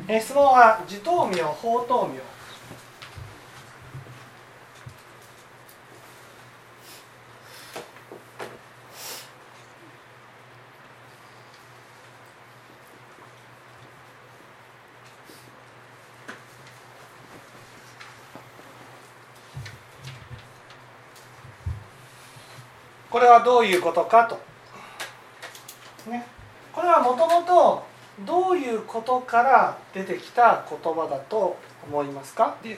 え質問は自頭名法頭名これはどういうことかと。ね、これはもともとどういうことから出てきた言葉だと思いますか？思う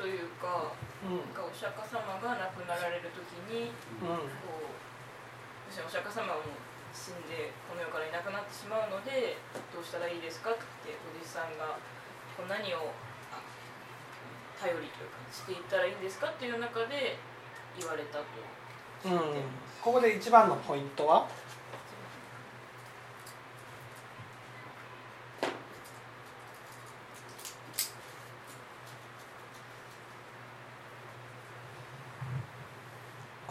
というか、うん。なんかお釈迦様が亡くなられる時にうん。こうお釈迦様がもう死んでこの世からいなくなってしまうのでどうしたらいいですかっておじさんがこう何をあ頼りというかしていったらいいんですかっていう中で言われたとうん、ここで一番のポイントは？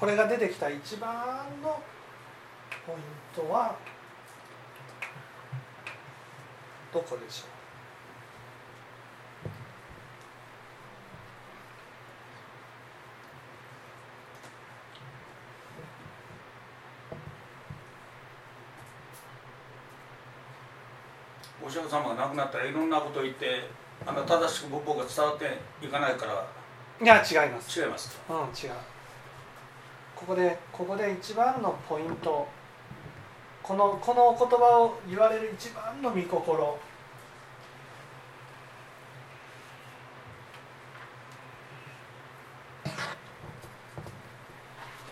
これが出てきた一番のポイントはどこでしょう？お釈迦様が亡くなったらいろんなことを言ってあの正しく仏法が伝わっていかないから。いや違います違いますうん違うここでここで一番のポイント。このこのお言葉を言われる一番の御心。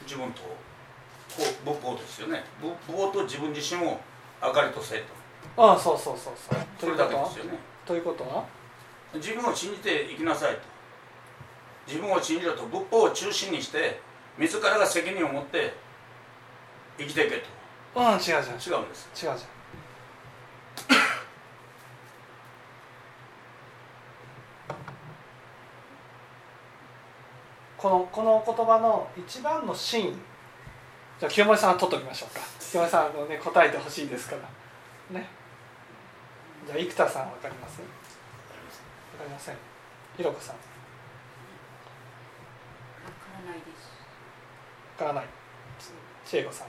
自分とこう仏法ですよね。仏法と自分自身を明かりとせと。ああそうそうそうそう。とそれだけですよね。ということは？自分を信じて生きなさいと。自分を信じろと仏法を中心にして自らが責任を持って生きていけと。うん違う違う。違う違うんです。違う違う。このこのお言葉の一番の真意。じゃあ清盛さんは取っておきましょうか。清盛さんあの、ね、答えてほしいですから。ね。じゃあ生田さんわかります。わかりません。ひろこさん。わからないです。からない。千恵子さん。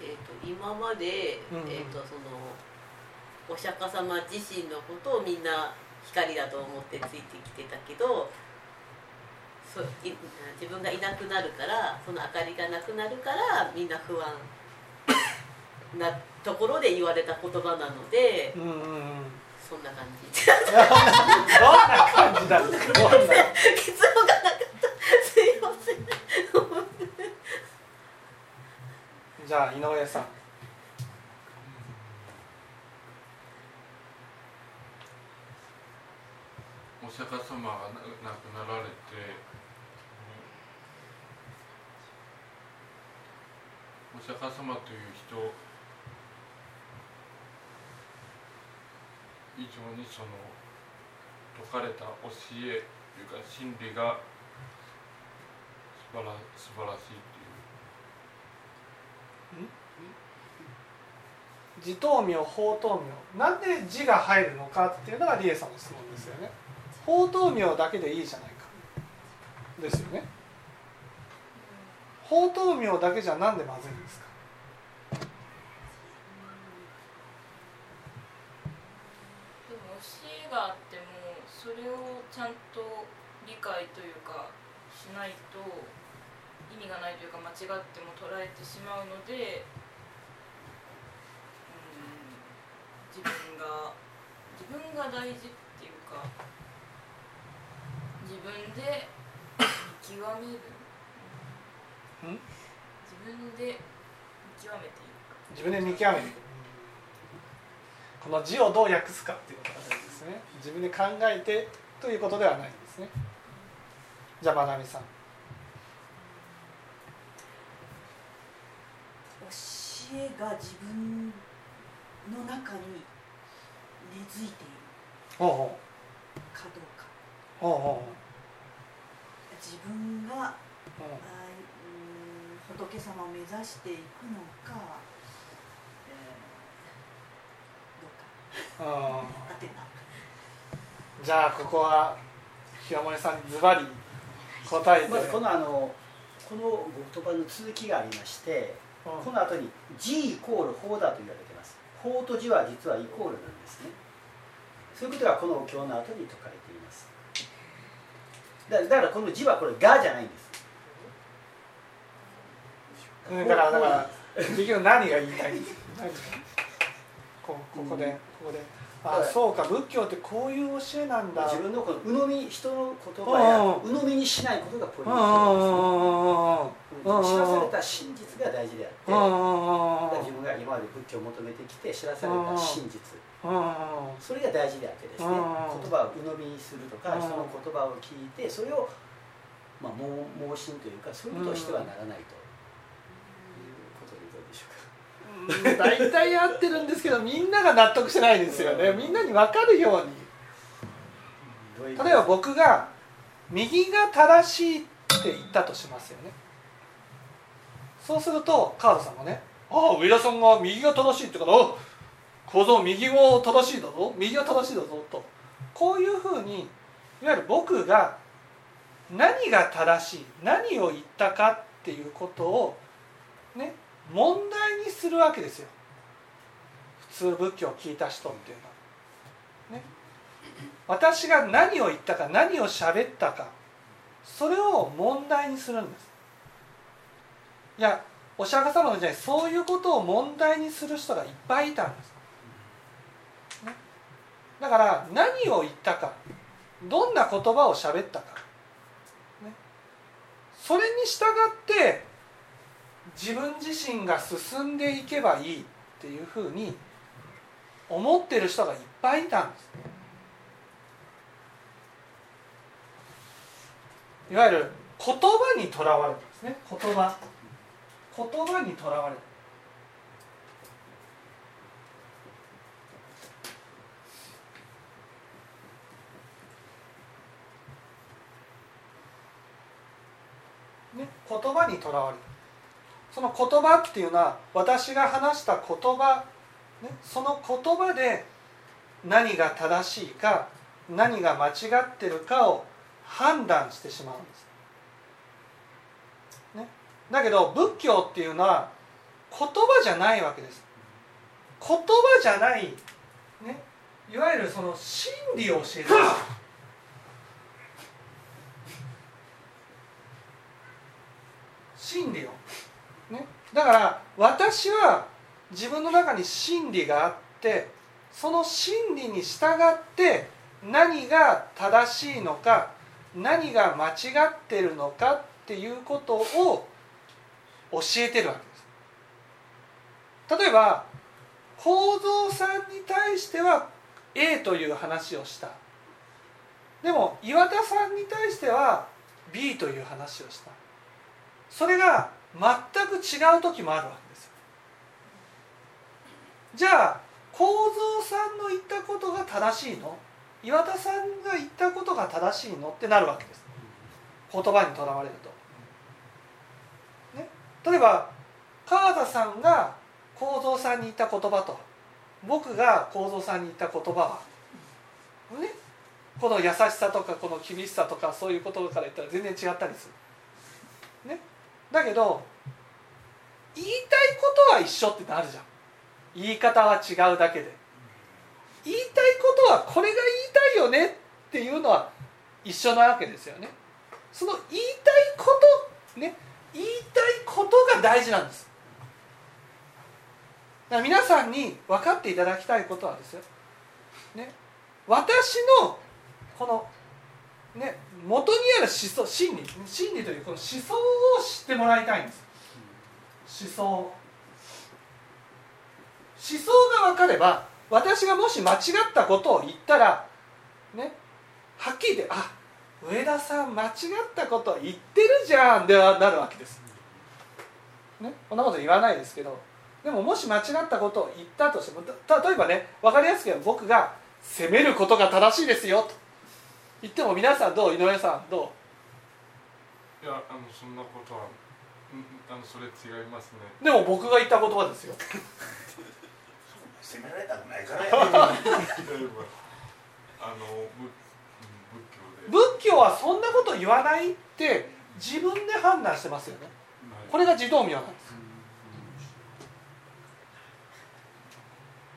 えっ、と今まで、うんうん。えっ、とそのお釈迦様自身のことをみんな光だと思ってついてきてたけど、そい自分がいなくなるからその明かりがなくなるからみんな不安なところで言われた言葉なので、うんうんうん。そんな感じ。どんな感じだ 結論がなかった。すいません。じゃあ井上さん。お釈迦様が亡くなられてお釈迦様という人以上にその説かれた教えというか真理が素晴ら素晴らしいという自頭名法頭名なんで字が入るのかっていうのが理恵さんの質問ですよね。法頭名だけでいいじゃないか。ですよね。法頭名だけじゃなんでまずいんですか？でも教えがあってもそれをちゃんと理解というかしないと意味がないというか間違っても捉えてしまうのでうん自分が自分が大事っていうか自分で見極める。ん？自分で見極めていく。自分で見極めるこの字をどう訳すかっていうことが大事ですね。自分で考えてということではないんですね。じゃあまなみさん。教えが自分の中に根付いているほうほかどうかうほうほ自分が仏様を目指していくのか、えーうん合ってんなじゃあここは清盛さんにズバリ答えて、まずこのあのこの言葉の続きがありましてうん。この後に「字イコール法」だと言われてます。法と字は実はイコールなんですねそういうことがこのお経の後に説かれています。だだからこの字はこれ「が」じゃないんです。だからだから結局何が言いたい？んですかこここでここで。あそうか仏教ってこういう教えなんだ。自分のこの鵜呑み人の言葉やうん。鵜呑みにしないことがポイントです。知らされた真実が大事であって自分が今まで仏教を求めてきて知らされた真実。それが大事であってですねうん。言葉を鵜呑みにするとかうん。人の言葉を聞いてそれをまあ盲盲信というかそういうことをしてはならないということでどうでしょうかうん大体やってるんですけどみんなが納得してないですよね。みんなに分かるように。例えば僕が右が正しいって言ったとしますよね。そうすると川田さんがね「ああ上田さんが右が正しいってからお小僧右も正しいだぞ。右が正しいだぞ」と。こういうふうにいわゆる僕が何が正しい何を言ったかっていうことをね問題にするわけですよ。普通仏教を聞いた人っていうのは。ね。私が何を言ったか何を喋ったか。それを問題にするんです。いやお釈迦様の時代そういうことを問題にする人がいっぱいいたんです、ね、だから何を言ったかどんな言葉を喋ったか、ね、それに従って自分自身が進んでいけばいいっていうふうに思ってる人がいっぱいいたんですいわゆる言葉にとらわれるんですね。言葉。言葉にとらわれるね言葉にとらわれるその言葉っていうのは私が話した言葉、ね、その言葉で何が正しいか何が間違ってるかを判断してしまうんです、ね、だけど仏教っていうのは言葉じゃないわけです。言葉じゃない、ね、いわゆるその真理を教える真理を、ね、だから私は自分の中に真理があってその真理に従って何が正しいのか何が間違ってるのかっていうことを教えてるわけです。例えば構造さんに対しては A という話をした。でも岩田さんに対しては B という話をした。それが全く違う時もあるわけですよ。じゃあ構造さんの言ったことが正しいの？岩田さんが言ったことが正しいのってなるわけです。言葉にとらわれると、ね、例えば川田さんが構造さんに言った言葉と僕が構造さんに言った言葉はね。この優しさとかこの厳しさとかそういうことから言ったら全然違ったりする、ね、だけど言いたいことは一緒ってなるじゃん。言い方は違うだけで。言いたいことはこれが言いたいよねっていうのは一緒なわけですよね。その言いたいことね言いたいことが大事なんです。だから皆さんに分かっていただきたいことはですよ、ね、私のこのね元にある思想真理真理というこの思想を知ってもらいたいんです。思想。思想が分かれば私がもし間違ったことを言ったらねはっきり言ってあ上田さん間違ったこと言ってるじゃんではなるわけです、ね、こんなこと言わないですけどでももし間違ったことを言ったとしても例えばね分かりやすく言えば僕が責めることが正しいですよと。言っても皆さんどう？井上さんどう？いやあのそんなことはうんあのそれ違いますね。でも僕が言った言葉ですよ。責められたくないからあの仏仏教で。仏教はそんなこと言わないって自分で判断してますよね。これが自動明なんです。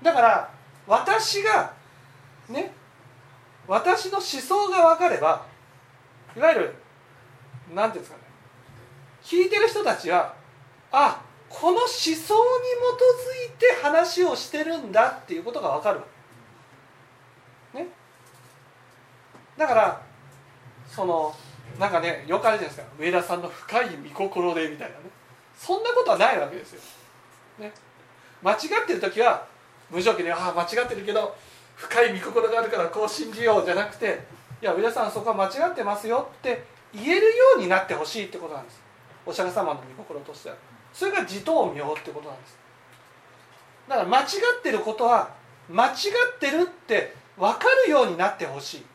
だから私がね私の思想が分かればいわゆる何ていうんですかね。聞いてる人たちはあこの思想に基づいて話をしてるんだっていうことが分かる。ね。だからそのなんかねよくあるじゃないですか。上田さんの深い見心でみたいなね。そんなことはないわけですよ、ね、間違ってる時は無条件で「ああ間違ってるけど深い見心があるからこう信じよう」じゃなくて「いや上田さんそこは間違ってますよ」って言えるようになってほしいってことなんです。お釈迦様の御心としては。それが自頭明ってことなんです。だから間違ってることは間違ってるって分かるようになってほしい。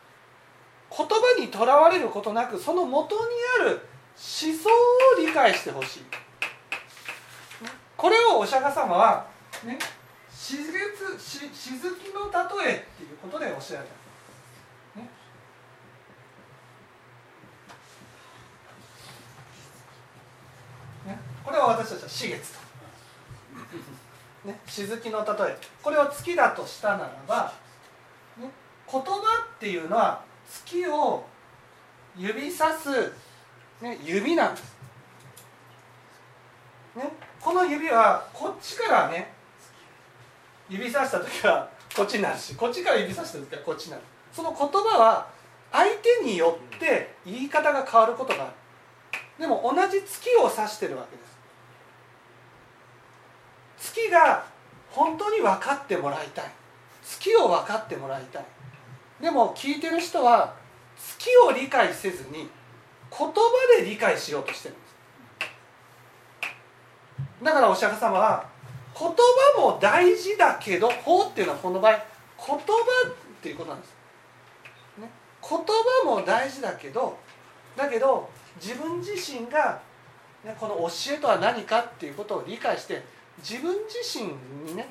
言葉にとらわれることなくその元にある思想を理解してほしい。これをお釈迦様はねし月ししずきの例えっていうことでおっしゃられた、ね、これは私たちは四月と。ね、しずきの例え。これを月だとしたならば、ね、言葉っていうのは月を指さす、ね、指なんです、ね、この指はこっちからね指さした時はこっちになるしこっちから指さした時はこっちになる。その言葉は相手によって言い方が変わることがある。でも同じ月を指してるわけです。月が本当に分かってもらいたい。月を分かってもらいたい。でも聞いてる人は月を理解せずに言葉で理解しようとしてるんです。だからお釈迦様は言葉も大事だけど法っていうのはこの場合言葉っていうことなんです、ね、言葉も大事だけどだけど自分自身が、ね、この教えとは何かっていうことを理解して自分自身にね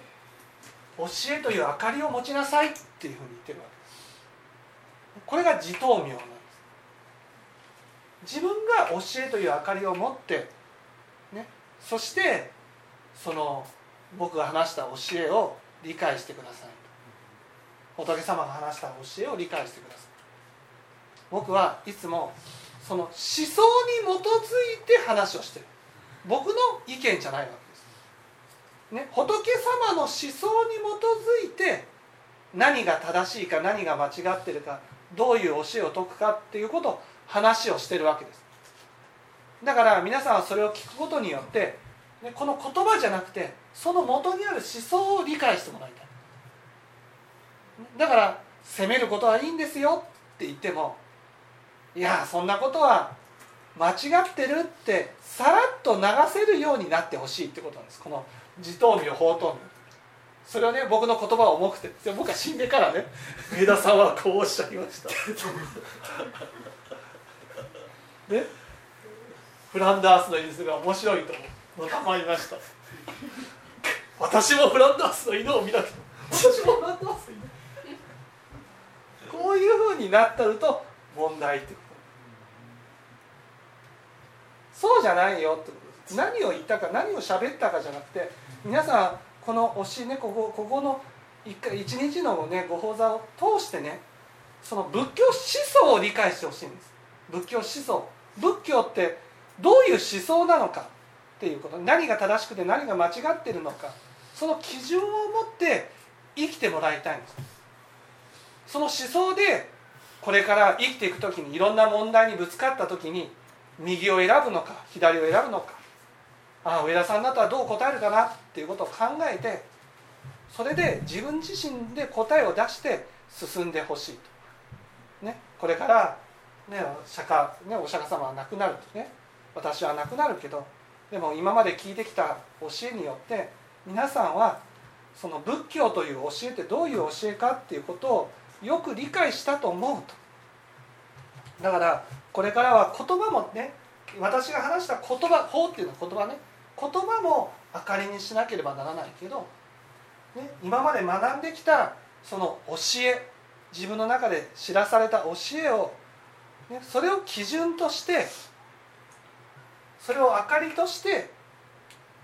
教えという明かりを持ちなさいっていうふうに言ってるわけです。これが自頭明なんです。自分が教えという明かりを持ってねそしてその僕が話した教えを理解してください。仏様が話した教えを理解してください。僕はいつもその思想に基づいて話をしてる。僕の意見じゃないわけです、ね、仏様の思想に基づいて何が正しいか何が間違ってるかどういう教えを説くかっていうことを話をしてるわけです。だから皆さんはそれを聞くことによってね、この言葉じゃなくてその元にある思想を理解してもらいたい。だから責めることはいいんですよって言ってもいやそんなことは間違ってるってさらっと流せるようになってほしいってことなんです。この自頭明法頭明それはね僕の言葉は重くて僕は死んでからね上田さんはこうおっしゃいました。ね？フランダースの犬が面白いと思う。またまいました。私もフランダースの犬を見なくて私もフランダースの犬。こういうふうになったると問題ってこと。そうじゃないよってことです。何を言ったか何を喋ったかじゃなくて皆さんこの推しねここここの一回一日のねご法座を通してねその仏教思想を理解してほしいんです。仏教思想。仏教ってどういう思想なのかっていうこと何が正しくて何が間違ってるのかその基準を持って生きてもらいたいんです。その思想でこれから生きていく時にいろんな問題にぶつかった時に右を選ぶのか左を選ぶのかああ上田さんだったらどう答えるかなっていうことを考えてそれで自分自身で答えを出して進んでほしいと、ね、これから、ね釈迦ね、お釈迦様は亡くなるとね私は亡くなるけどでも今まで聞いてきた教えによって皆さんはその仏教という教えってどういう教えかっていうことをよく理解したと思うと。だからこれからは言葉もね私が話した言葉法っていうのは言葉ね。言葉も明かりにしなければならないけど、ね、今まで学んできたその教え自分の中で知らされた教えを、ね、それを基準としてそれを明かりとして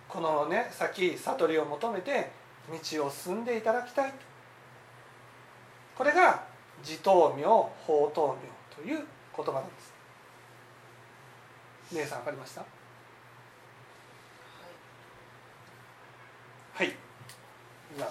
このね先悟りを求めて道を進んでいただきたいこれが自灯明法灯明という言葉なんです。姉さん分かりました？はい、はい、今